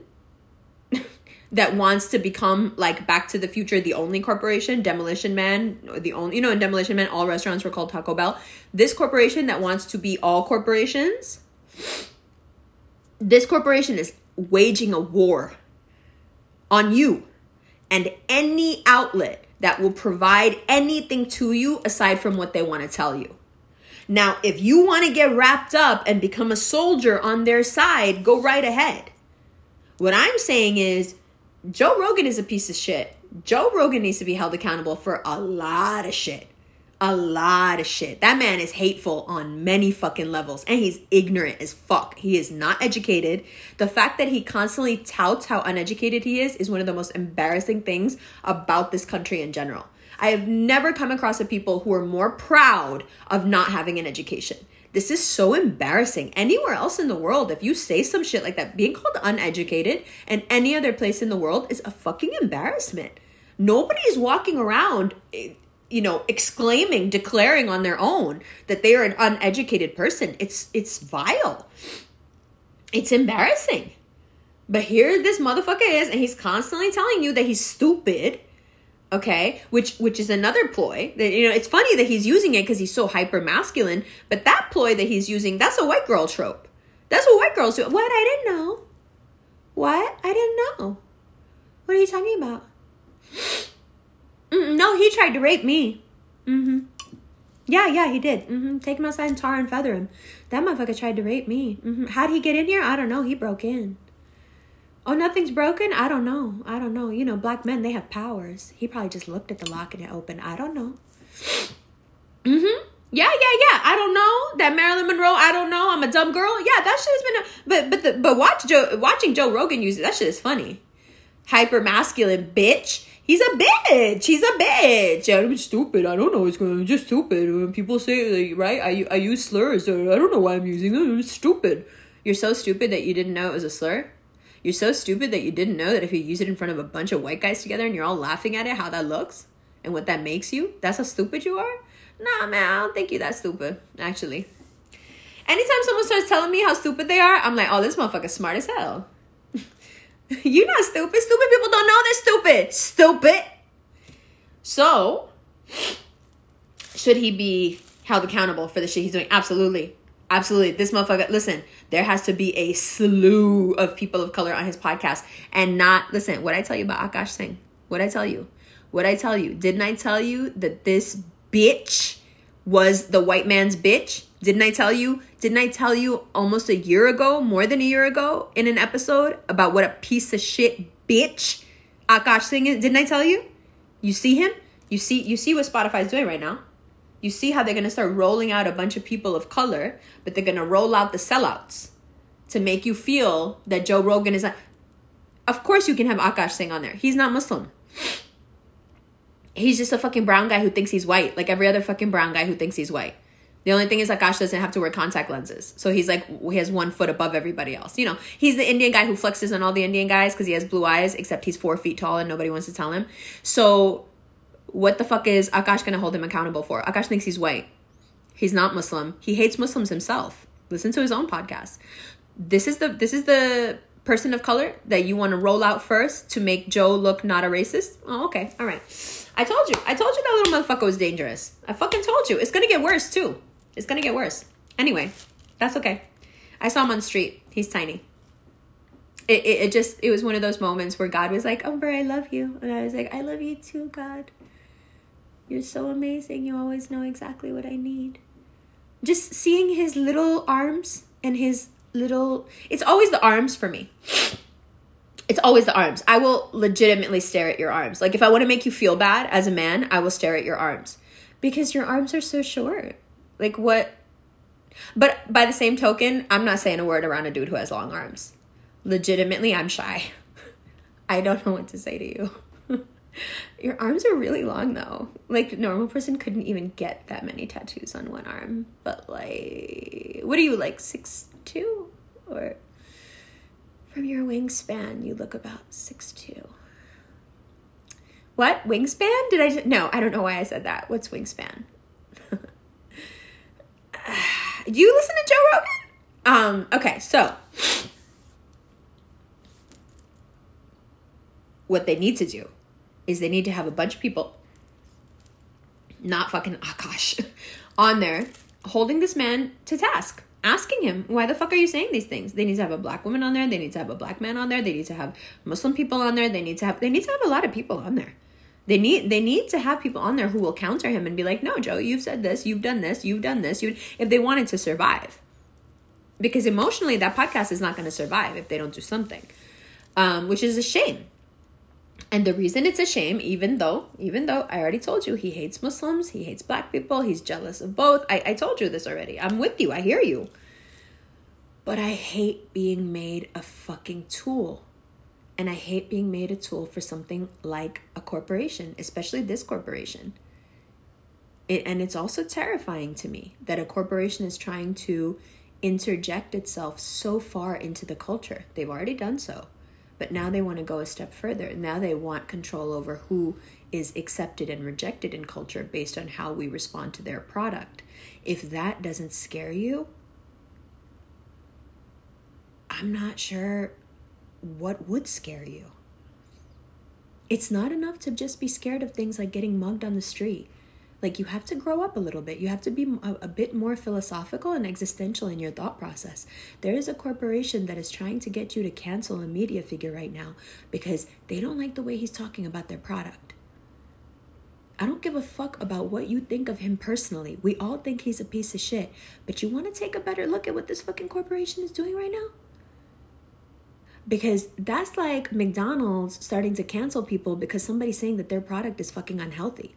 that wants to become like Back to the Future, the only corporation, Demolition Man, the only, you know, in Demolition Man, all restaurants were called Taco Bell. This corporation that wants to be all corporations, this corporation is waging a war on you and any outlet that will provide anything to you aside from what they want to tell you. Now, if you want to get wrapped up and become a soldier on their side, go right ahead. What I'm saying is, Joe Rogan is a piece of shit. Joe Rogan needs to be held accountable for a lot of shit. A lot of shit. That man is hateful on many fucking levels and he's ignorant as fuck. He is not educated. The fact that he constantly touts how uneducated he is is one of the most embarrassing things about this country in general. I have never come across a people who are more proud of not having an education. This is so embarrassing. Anywhere else in the world, if you say some shit like that, being called uneducated and any other place in the world is a fucking embarrassment. Nobody is walking around, you know, exclaiming, declaring on their own that they are an uneducated person. It's it's vile. It's embarrassing. But here this motherfucker is, and he's constantly telling you that he's stupid okay which which is another ploy that you know it's funny that he's using it because he's so hyper masculine but that ploy that he's using that's a white girl trope. That's what white girls do. What? I didn't know. What? I didn't know. What are you talking about? Mm no he tried to rape me. Mm-hmm. Yeah yeah he did. Mm-hmm. Take him outside and tar and feather him. That motherfucker tried to rape me. Mm-hmm. how'd he get in here? I don't know. He broke in Oh, nothing's broken? I don't know. I don't know. You know, black men, they have powers. He probably just looked at the lock and it opened. I don't know. Mm hmm. Yeah, yeah, yeah. I don't know that Marilyn Monroe. I don't know. I'm a dumb girl. Yeah, that shit has been. A, but but the, but watch Joe watching Joe Rogan use it. That shit is funny. Hyper masculine bitch. He's a bitch. He's a bitch. I'm stupid. I don't know what's going. I'm just stupid. When people say like, right, I I use slurs. I don't know why I'm using them. I'm stupid. You're so stupid that you didn't know it was a slur. You're so stupid that you didn't know that if you use it in front of a bunch of white guys together and you're all laughing at it, how that looks and what that makes you. That's how stupid you are? Nah, man, I don't think you're that stupid, actually. anytime someone starts telling me how stupid they are, I'm like, oh, this motherfucker's smart as hell. You're not stupid. Stupid people don't know they're stupid. Stupid. So, should he be held accountable for the shit he's doing? Absolutely. Absolutely. This motherfucker, listen, there has to be a slew of people of color on his podcast. And not, listen, what I tell you about Akash Singh? What I tell you? What I tell you? Didn't I tell you that this bitch was the white man's bitch? Didn't I tell you? Didn't I tell you almost a year ago, more than a year ago, in an episode about what a piece of shit bitch Akash Singh is? Didn't I tell you? You see him? You see you see what Spotify's doing right now. You see how they're gonna start rolling out a bunch of people of color, but they're gonna roll out the sellouts to make you feel that Joe Rogan is not. Of course, you can have Akash Singh on there. He's not Muslim. He's just a fucking brown guy who thinks he's white, like every other fucking brown guy who thinks he's white. The only thing is Akash doesn't have to wear contact lenses. So he's like, he has one foot above everybody else. You know, he's the Indian guy who flexes on all the Indian guys because he has blue eyes, except he's four feet tall and nobody wants to tell him. So what the fuck is Akash gonna hold him accountable for? Akash thinks he's white. He's not Muslim. He hates Muslims himself. Listen to his own podcast. This is the this is the person of color that you want to roll out first to make Joe look not a racist. Oh, okay. All right. I told you. I told you that little motherfucker was dangerous. I fucking told you. It's gonna get worse too. It's gonna get worse. Anyway, that's okay. I saw him on the street. He's tiny. It, it, it just it was one of those moments where God was like, Umber, I love you. And I was like, I love you too, God. You're so amazing. You always know exactly what I need. Just seeing his little arms and his little it's always the arms for me. It's always the arms. I will legitimately stare at your arms. Like if I want to make you feel bad as a man, I will stare at your arms because your arms are so short. Like what but by the same token, I'm not saying a word around a dude who has long arms. Legitimately, I'm shy. I don't know what to say to you. Your arms are really long though. Like normal person couldn't even get that many tattoos on one arm. But like what are you like six two? Or from your wingspan you look about six two. What? Wingspan? Did I just no, I don't know why I said that. What's wingspan? You listen to Joe Rogan? Um, okay, so what they need to do is they need to have a bunch of people, not fucking Akash, on there holding this man to task, asking him, why the fuck are you saying these things? They need to have a black woman on there, they need to have a black man on there, they need to have Muslim people on there, they need to have they need to have a lot of people on there. They need they need to have people on there who will counter him and be like, "No, Joe, you've said this, you've done this, you've done this." You if they wanted to survive. Because emotionally that podcast is not going to survive if they don't do something. Um, which is a shame and the reason it's a shame, even though, even though I already told you he hates Muslims, he hates black people, he's jealous of both. I, I told you this already. I'm with you. I hear you. But I hate being made a fucking tool. And I hate being made a tool for something like a corporation, especially this corporation. It, and it's also terrifying to me that a corporation is trying to interject itself so far into the culture. They've already done so. But now they want to go a step further. Now they want control over who is accepted and rejected in culture based on how we respond to their product. If that doesn't scare you, I'm not sure what would scare you. It's not enough to just be scared of things like getting mugged on the street. Like you have to grow up a little bit. You have to be a, a, bit more philosophical and existential in your thought process. There is a corporation that is trying to get you to cancel a media figure right now because they don't like the way he's talking about their product. I don't give a fuck about what you think of him personally. We all think he's a piece of shit. But you want to take a better look at what this fucking corporation is doing right now? Because that's like McDonald's starting to cancel people because somebody's saying that their product is fucking unhealthy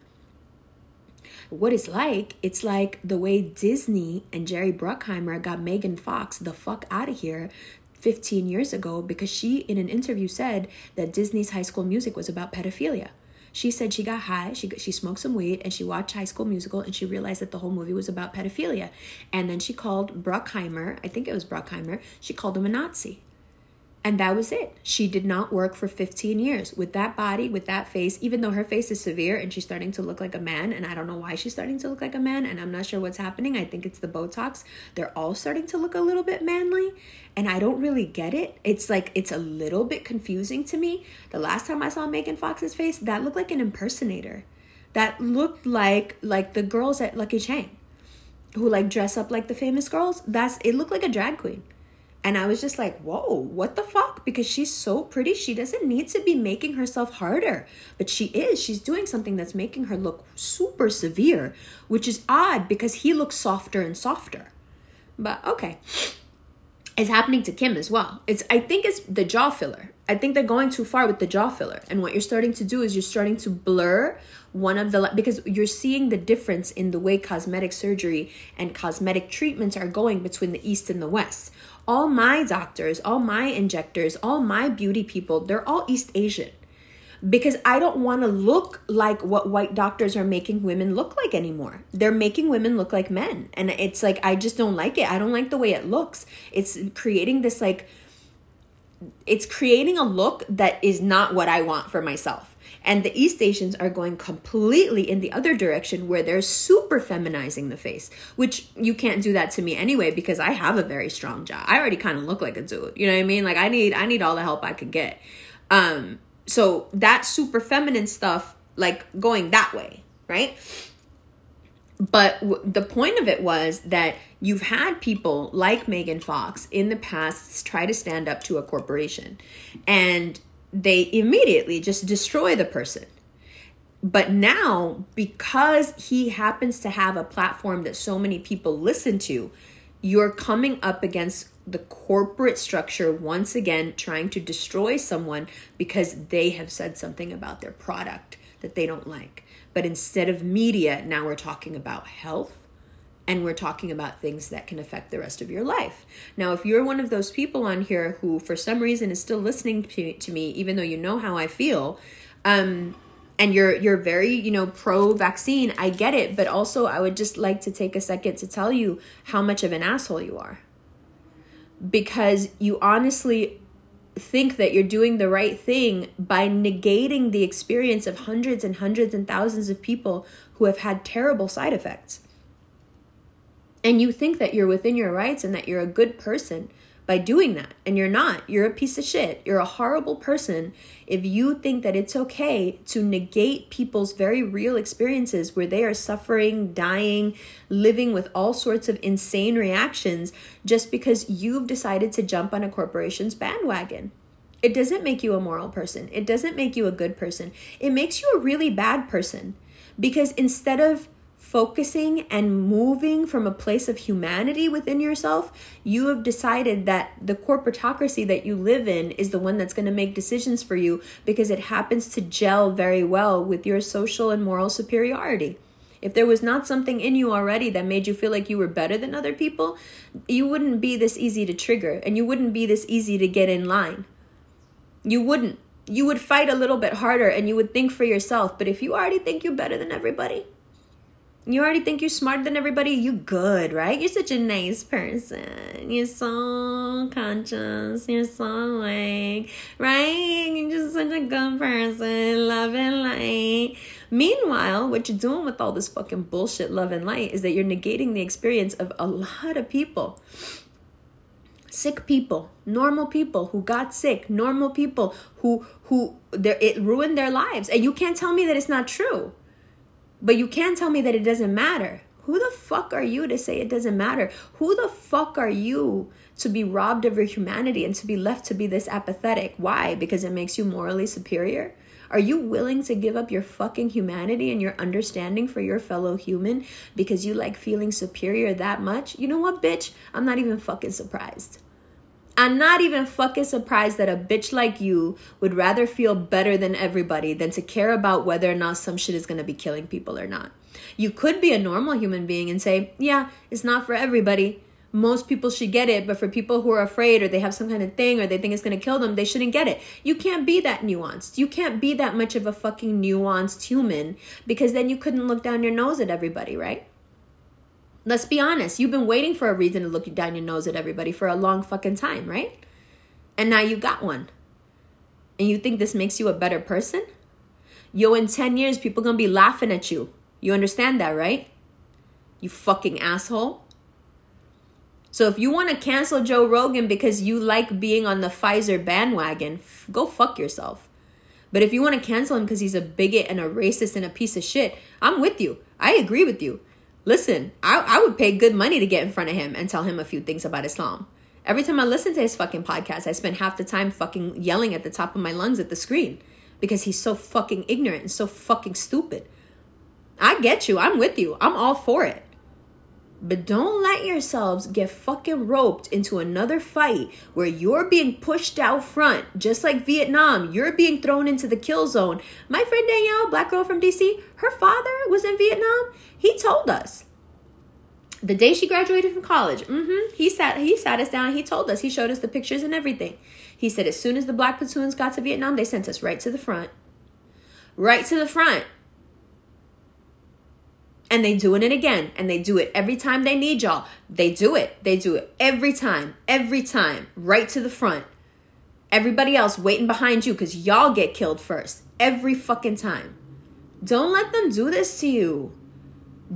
what it's like, it's like the way Disney and Jerry Bruckheimer got Megan Fox the fuck out of here 15 years ago because she, in an interview, said that Disney's High School Music was about pedophilia. She said she got high, she she smoked some weed, and she watched High School Musical, and she realized that the whole movie was about pedophilia. And then she called Bruckheimer, I think it was Bruckheimer, she called him a Nazi. And that was it. She did not work for 15 years with that body, with that face, even though her face is severe and she's starting to look like a man. And I don't know why she's starting to look like a man. And I'm not sure what's happening. I think it's the Botox. They're all starting to look a little bit manly. And I don't really get it. It's like, it's a little bit confusing to me. The last time I saw Megan Fox's face, that looked like an impersonator. That looked like like the girls at Lucky Cheng who like dress up like the famous girls. That's it looked like a drag queen. And I was just like, whoa, what the fuck? Because she's so pretty. She doesn't need to be making herself harder. But she is. She's doing something that's making her look super severe, which is odd because he looks softer and softer. But okay. It's happening to Kim as well. It's I think it's the jaw filler. I think they're going too far with the jaw filler. And what you're starting to do is you're starting to blur one of the because you're seeing the difference in the way cosmetic surgery and cosmetic treatments are going between the east and the west all my doctors, all my injectors, all my beauty people, they're all East Asian. Because I don't want to look like what white doctors are making women look like anymore. They're making women look like men. And it's like, I just don't like it. I don't like the way it looks. It's creating this, like, it's creating a look that is not what I want for myself. And the East Asians are going completely in the other direction where they're super feminizing the face, which you can't do that to me anyway because I have a very strong jaw. I already kind of look like a dude. You know what I mean? Like I need I need all the help I could get. Um so that super feminine stuff like going that way, right? But w- the point of it was that you've had people like Megan Fox in the past try to stand up to a corporation. And they immediately just destroy the person. But now, because he happens to have a platform that so many people listen to, you're coming up against the corporate structure once again trying to destroy someone because they have said something about their product that they don't like. But instead of media, now we're talking about health and we're talking about things that can affect the rest of your life. Now, if you're one of those people on here who, for some reason, is still listening to, to me, even though you know how I feel, um, and you're you're very you know pro vaccine, I get it. But also, I would just like to take a second to tell you how much of an asshole you are, because you honestly think that you're doing the right thing by negating the experience of hundreds and hundreds and thousands of people who have had terrible side effects and you think that you're within your rights and that you're a good person by doing that. And you're not. You're a piece of shit. You're a horrible person if you think that it's okay to negate people's very real experiences where they are suffering, dying, living with all sorts of insane reactions just because you've decided to jump on a corporation's bandwagon. It doesn't make you a moral person. It doesn't make you a good person. It makes you a really bad person because instead of focusing and moving from a place of humanity within yourself, you have decided that the corporatocracy that you live in is the one that's going to make decisions for you because it happens to gel very well with your social and moral superiority. If there was not something in you already that made you feel like you were better than other people, you wouldn't be this easy to trigger and you wouldn't be this easy to get in line. You wouldn't. You would fight a little bit harder and you would think for yourself. But if you already think you're better than everybody, you already think you're smarter than everybody. You good, right? You're such a nice person. You're so conscious. You're so like, right? You're just such a good person. Love and light. Meanwhile, what you're doing with all this fucking bullshit, love and light, is that you're negating the experience of a lot of people sick people normal people who got sick normal people who who it ruined their lives and you can't tell me that it's not true but you can't tell me that it doesn't matter. Who the fuck are you to say it doesn't matter? Who the fuck are you to be robbed of your humanity and to be left to be this apathetic? Why? Because it makes you morally superior? Are you willing to give up your fucking humanity and your understanding for your fellow human because you like feeling superior that much? You know what, bitch? I'm not even fucking surprised. I'm not even fucking surprised that a bitch like you would rather feel better than everybody than to care about whether or not some shit is gonna be killing people or not. You could be a normal human being and say, yeah, it's not for everybody. Most people should get it, but for people who are afraid or they have some kind of thing or they think it's gonna kill them, they shouldn't get it. You can't be that nuanced. You can't be that much of a fucking nuanced human because then you couldn't look down your nose at everybody, right? Let's be honest. You've been waiting for a reason to look down your nose at everybody for a long fucking time, right? And now you got one. And you think this makes you a better person? Yo, in 10 years, people gonna be laughing at you. You understand that, right? You fucking asshole. So if you want to cancel Joe Rogan because you like being on the Pfizer bandwagon, f- go fuck yourself. But if you want to cancel him because he's a bigot and a racist and a piece of shit, I'm with you. I agree with you. Listen, I, I would pay good money to get in front of him and tell him a few things about Islam. Every time I listen to his fucking podcast, I spend half the time fucking yelling at the top of my lungs at the screen because he's so fucking ignorant and so fucking stupid. I get you. I'm with you. I'm all for it. But don't let yourselves get fucking roped into another fight where you're being pushed out front, just like Vietnam. You're being thrown into the kill zone. My friend Danielle, black girl from DC, her father was in Vietnam. He told us the day she graduated from college. Mm-hmm, he sat he sat us down. He told us. He showed us the pictures and everything. He said as soon as the black platoons got to Vietnam, they sent us right to the front. Right to the front and they doing it again. And they do it every time they need y'all. They do it. They do it every time. Every time. Right to the front. Everybody else waiting behind you because y'all get killed first. Every fucking time. Don't let them do this to you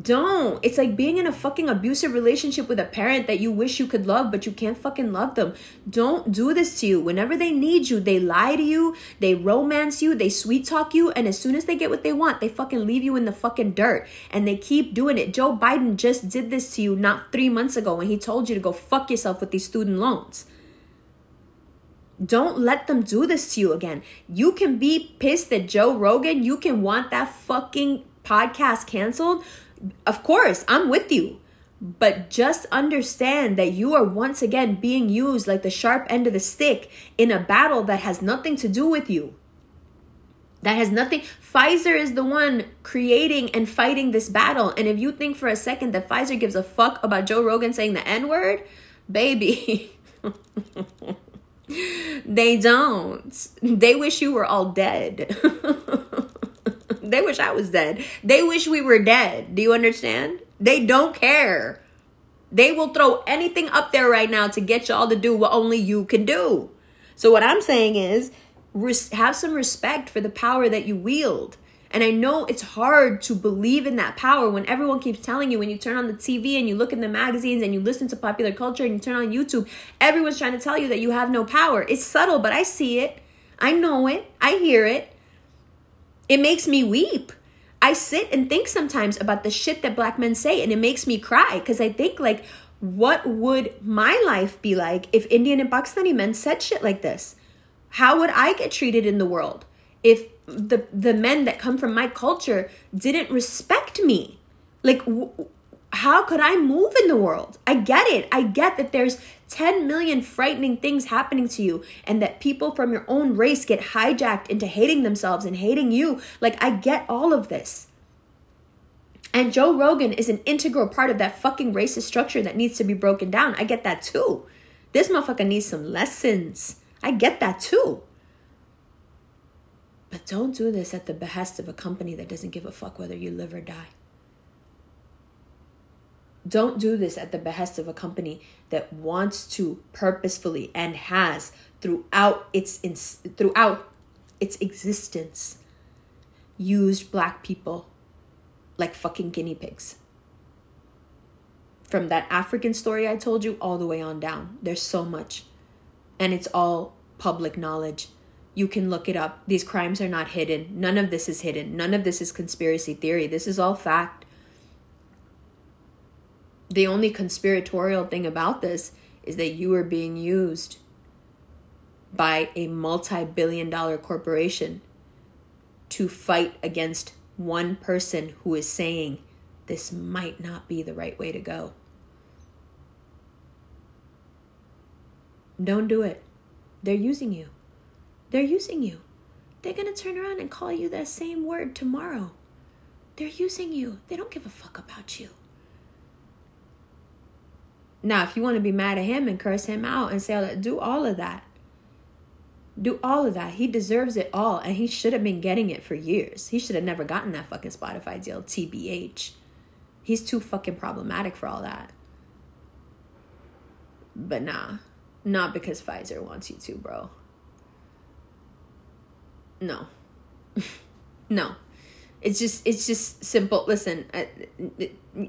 don't. It's like being in a fucking abusive relationship with a parent that you wish you could love, but you can't fucking love them. Don't do this to you. Whenever they need you, they lie to you, they romance you, they sweet talk you, and as soon as they get what they want, they fucking leave you in the fucking dirt. And they keep doing it. Joe Biden just did this to you not three months ago when he told you to go fuck yourself with these student loans. Don't let them do this to you again. You can be pissed at Joe Rogan. You can want that fucking podcast canceled of course, I'm with you. But just understand that you are once again being used like the sharp end of the stick in a battle that has nothing to do with you. That has nothing. Pfizer is the one creating and fighting this battle. And if you think for a second that Pfizer gives a fuck about Joe Rogan saying the N word, baby, they don't. They wish you were all dead. They wish I was dead. They wish we were dead. Do you understand? They don't care. They will throw anything up there right now to get y'all to do what only you can do. So, what I'm saying is, have some respect for the power that you wield. And I know it's hard to believe in that power when everyone keeps telling you, when you turn on the TV and you look in the magazines and you listen to popular culture and you turn on YouTube, everyone's trying to tell you that you have no power. It's subtle, but I see it. I know it. I hear it. It makes me weep. I sit and think sometimes about the shit that black men say and it makes me cry because I think like what would my life be like if Indian and Pakistani men said shit like this? How would I get treated in the world if the the men that come from my culture didn't respect me? Like w- how could I move in the world? I get it. I get that there's 10 million frightening things happening to you and that people from your own race get hijacked into hating themselves and hating you. Like, I get all of this. And Joe Rogan is an integral part of that fucking racist structure that needs to be broken down. I get that too. This motherfucker needs some lessons. I get that too. But don't do this at the behest of a company that doesn't give a fuck whether you live or die. Don't do this at the behest of a company that wants to purposefully and has throughout its throughout its existence used black people like fucking guinea pigs. From that African story I told you all the way on down. There's so much. And it's all public knowledge. You can look it up. These crimes are not hidden. None of this is hidden. None of this is conspiracy theory. This is all fact the only conspiratorial thing about this is that you are being used by a multi billion dollar corporation to fight against one person who is saying this might not be the right way to go. Don't do it. They're using you. They're using you. They're going to turn around and call you that same word tomorrow. They're using you. They don't give a fuck about you. Now, if you want to be mad at him and curse him out and say do all of that. Do all of that. He deserves it all, and he should have been getting it for years. He should have never gotten that fucking Spotify deal, TBH. He's too fucking problematic for all that. But nah, Not because Pfizer wants you to, bro. No. no. It's just it's just simple. Listen,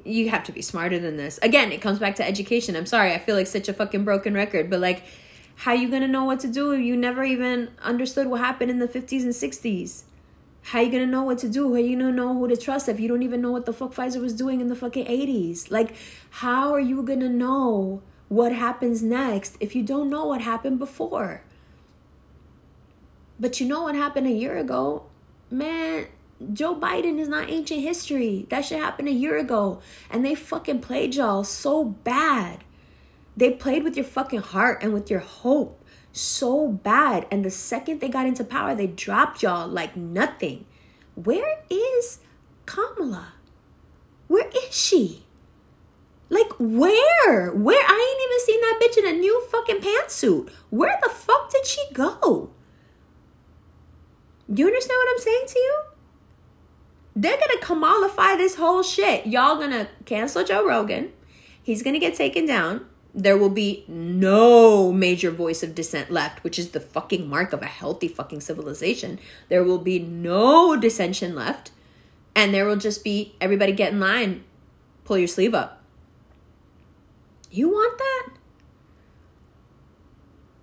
you have to be smarter than this. Again, it comes back to education. I'm sorry. I feel like such a fucking broken record, but like how you to know what to do if you never even understood what happened in the 50s and 60s? How you gonna know what to do? How you gonna know who to trust if you don't even know what the fuck Pfizer was doing in the fucking 80s? Like, how are you gonna know what happens next if you don't know what happened before? But you know what happened a year ago? Man, Joe Biden is not ancient history. That shit happened a year ago. And they fucking played y'all so bad. They played with your fucking heart and with your hope so bad. And the second they got into power, they dropped y'all like nothing. Where is Kamala? Where is she? Like where? Where? I ain't even seen that bitch in a new fucking pantsuit. Where the fuck did she go? Do you understand what I'm saying to you? They're gonna Kamalify this whole shit. Y'all gonna cancel Joe Rogan. He's gonna get taken down there will be no major voice of dissent left, which is the fucking mark of a healthy fucking civilization. There will be no dissension left. And there will just be everybody get in line, pull your sleeve up. You want that?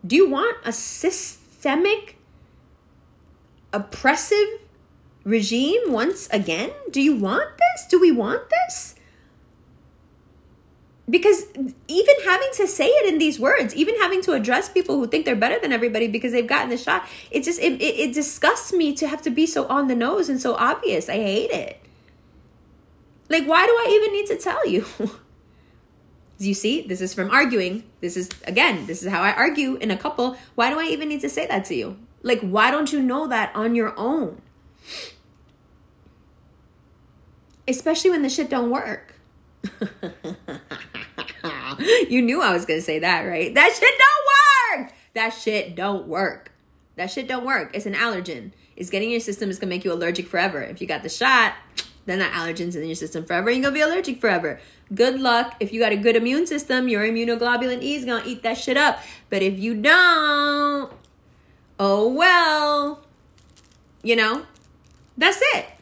Do you want a systemic, oppressive regime once again? Do you want this? Do we want this? because even having to say it in these words even having to address people who think they're better than everybody because they've gotten the shot it just it, it, it disgusts me to have to be so on the nose and so obvious. I hate it. Like why do i even need to tell you? You see this is from arguing. This is again this is how i argue in a couple. Why do i even need to say that to you? Like why don't you know that on your own especially when the shit don't work you knew I was gonna say that, right? That shit don't work. That shit don't work. That shit don't work. It's an allergen. It's getting in your system is gonna make you allergic forever. If you got the shot, then that allergen's in your system forever. You're gonna be allergic forever. Good luck. If you got a good immune system, your immunoglobulin E is gonna eat that shit up. But if you don't, oh well. You know, that's it.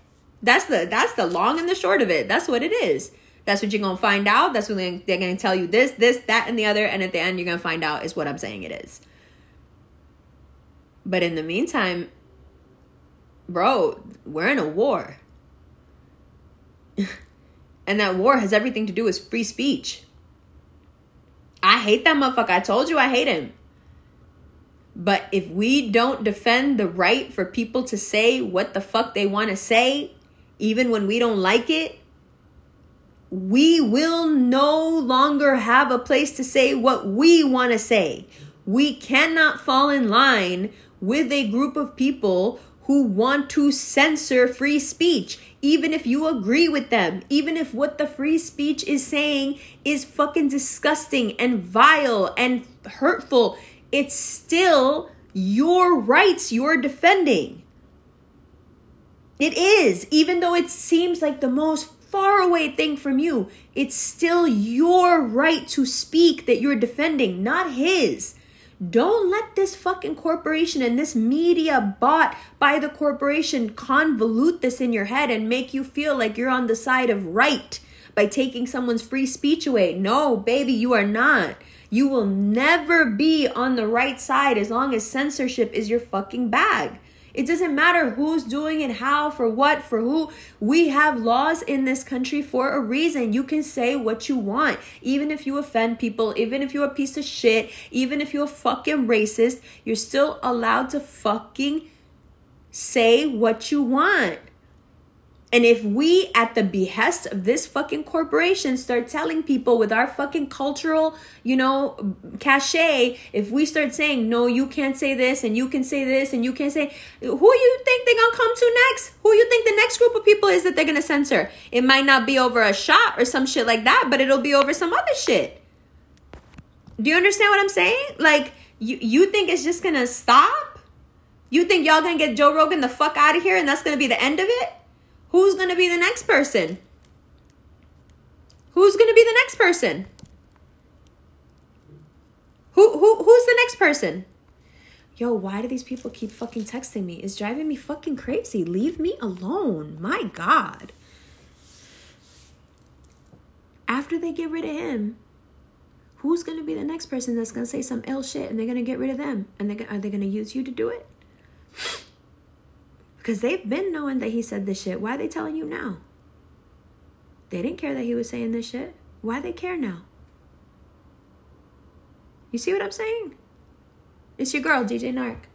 That's the that's the long and the short of it. That's what it is. That's what you're gonna find out. That's when they're gonna tell you this, this, that, and the other, and at the end you're gonna find out is what I'm saying it is. But in the meantime, bro, we're in a war. and that war has everything to do with free speech. I hate that motherfucker. I told you I hate him. But if we don't defend the right for people to say what the fuck they want to say, even when we don't like it, we will no longer have a place to say what we want to say. We cannot fall in line with a group of people who want to censor free speech, even if you agree with them, even if what the free speech is saying is fucking disgusting and vile and hurtful. It's still your rights you're defending. It is, even though it seems like the most far away thing from you. It's still your right to speak that you're defending, not his. Don't let this fucking corporation and this media bought by the corporation convolute this in your head and make you feel like you're on the side of right by taking someone's free speech away. No, baby, you are not. You will never be on the right side as long as censorship is your fucking bag. It doesn't matter who's doing it, how, for what, for who. We have laws in this country for a reason. You can say what you want, even if you offend people, even if you're a piece of shit, even if you're a fucking racist, you're still allowed to fucking say what you want. And if we, at the behest of this fucking corporation, start telling people with our fucking cultural, you know, cachet, if we start saying, no, you can't say this and you can say this and you can't say, who you think they're gonna come to next? Who you think the next group of people is that they're gonna censor? It might not be over a shot or some shit like that, but it'll be over some other shit. Do you understand what I'm saying? Like, you, you think it's just gonna stop? You think y'all gonna get Joe Rogan the fuck out of here and that's gonna be the end of it? Who's going to be the next person? Who's going to be the next person? Who who who's the next person? Yo, why do these people keep fucking texting me? It's driving me fucking crazy. Leave me alone. My God. After they get rid of him, who's gonna be the next person that's gonna say some ill shit and they're gonna get rid of them? And they are they gonna use you to do it? Because they've been knowing that he said this shit. Why are they telling you now? They didn't care that he was saying this shit. Why they care now? You see what I'm saying? It's your girl, DJ Nark.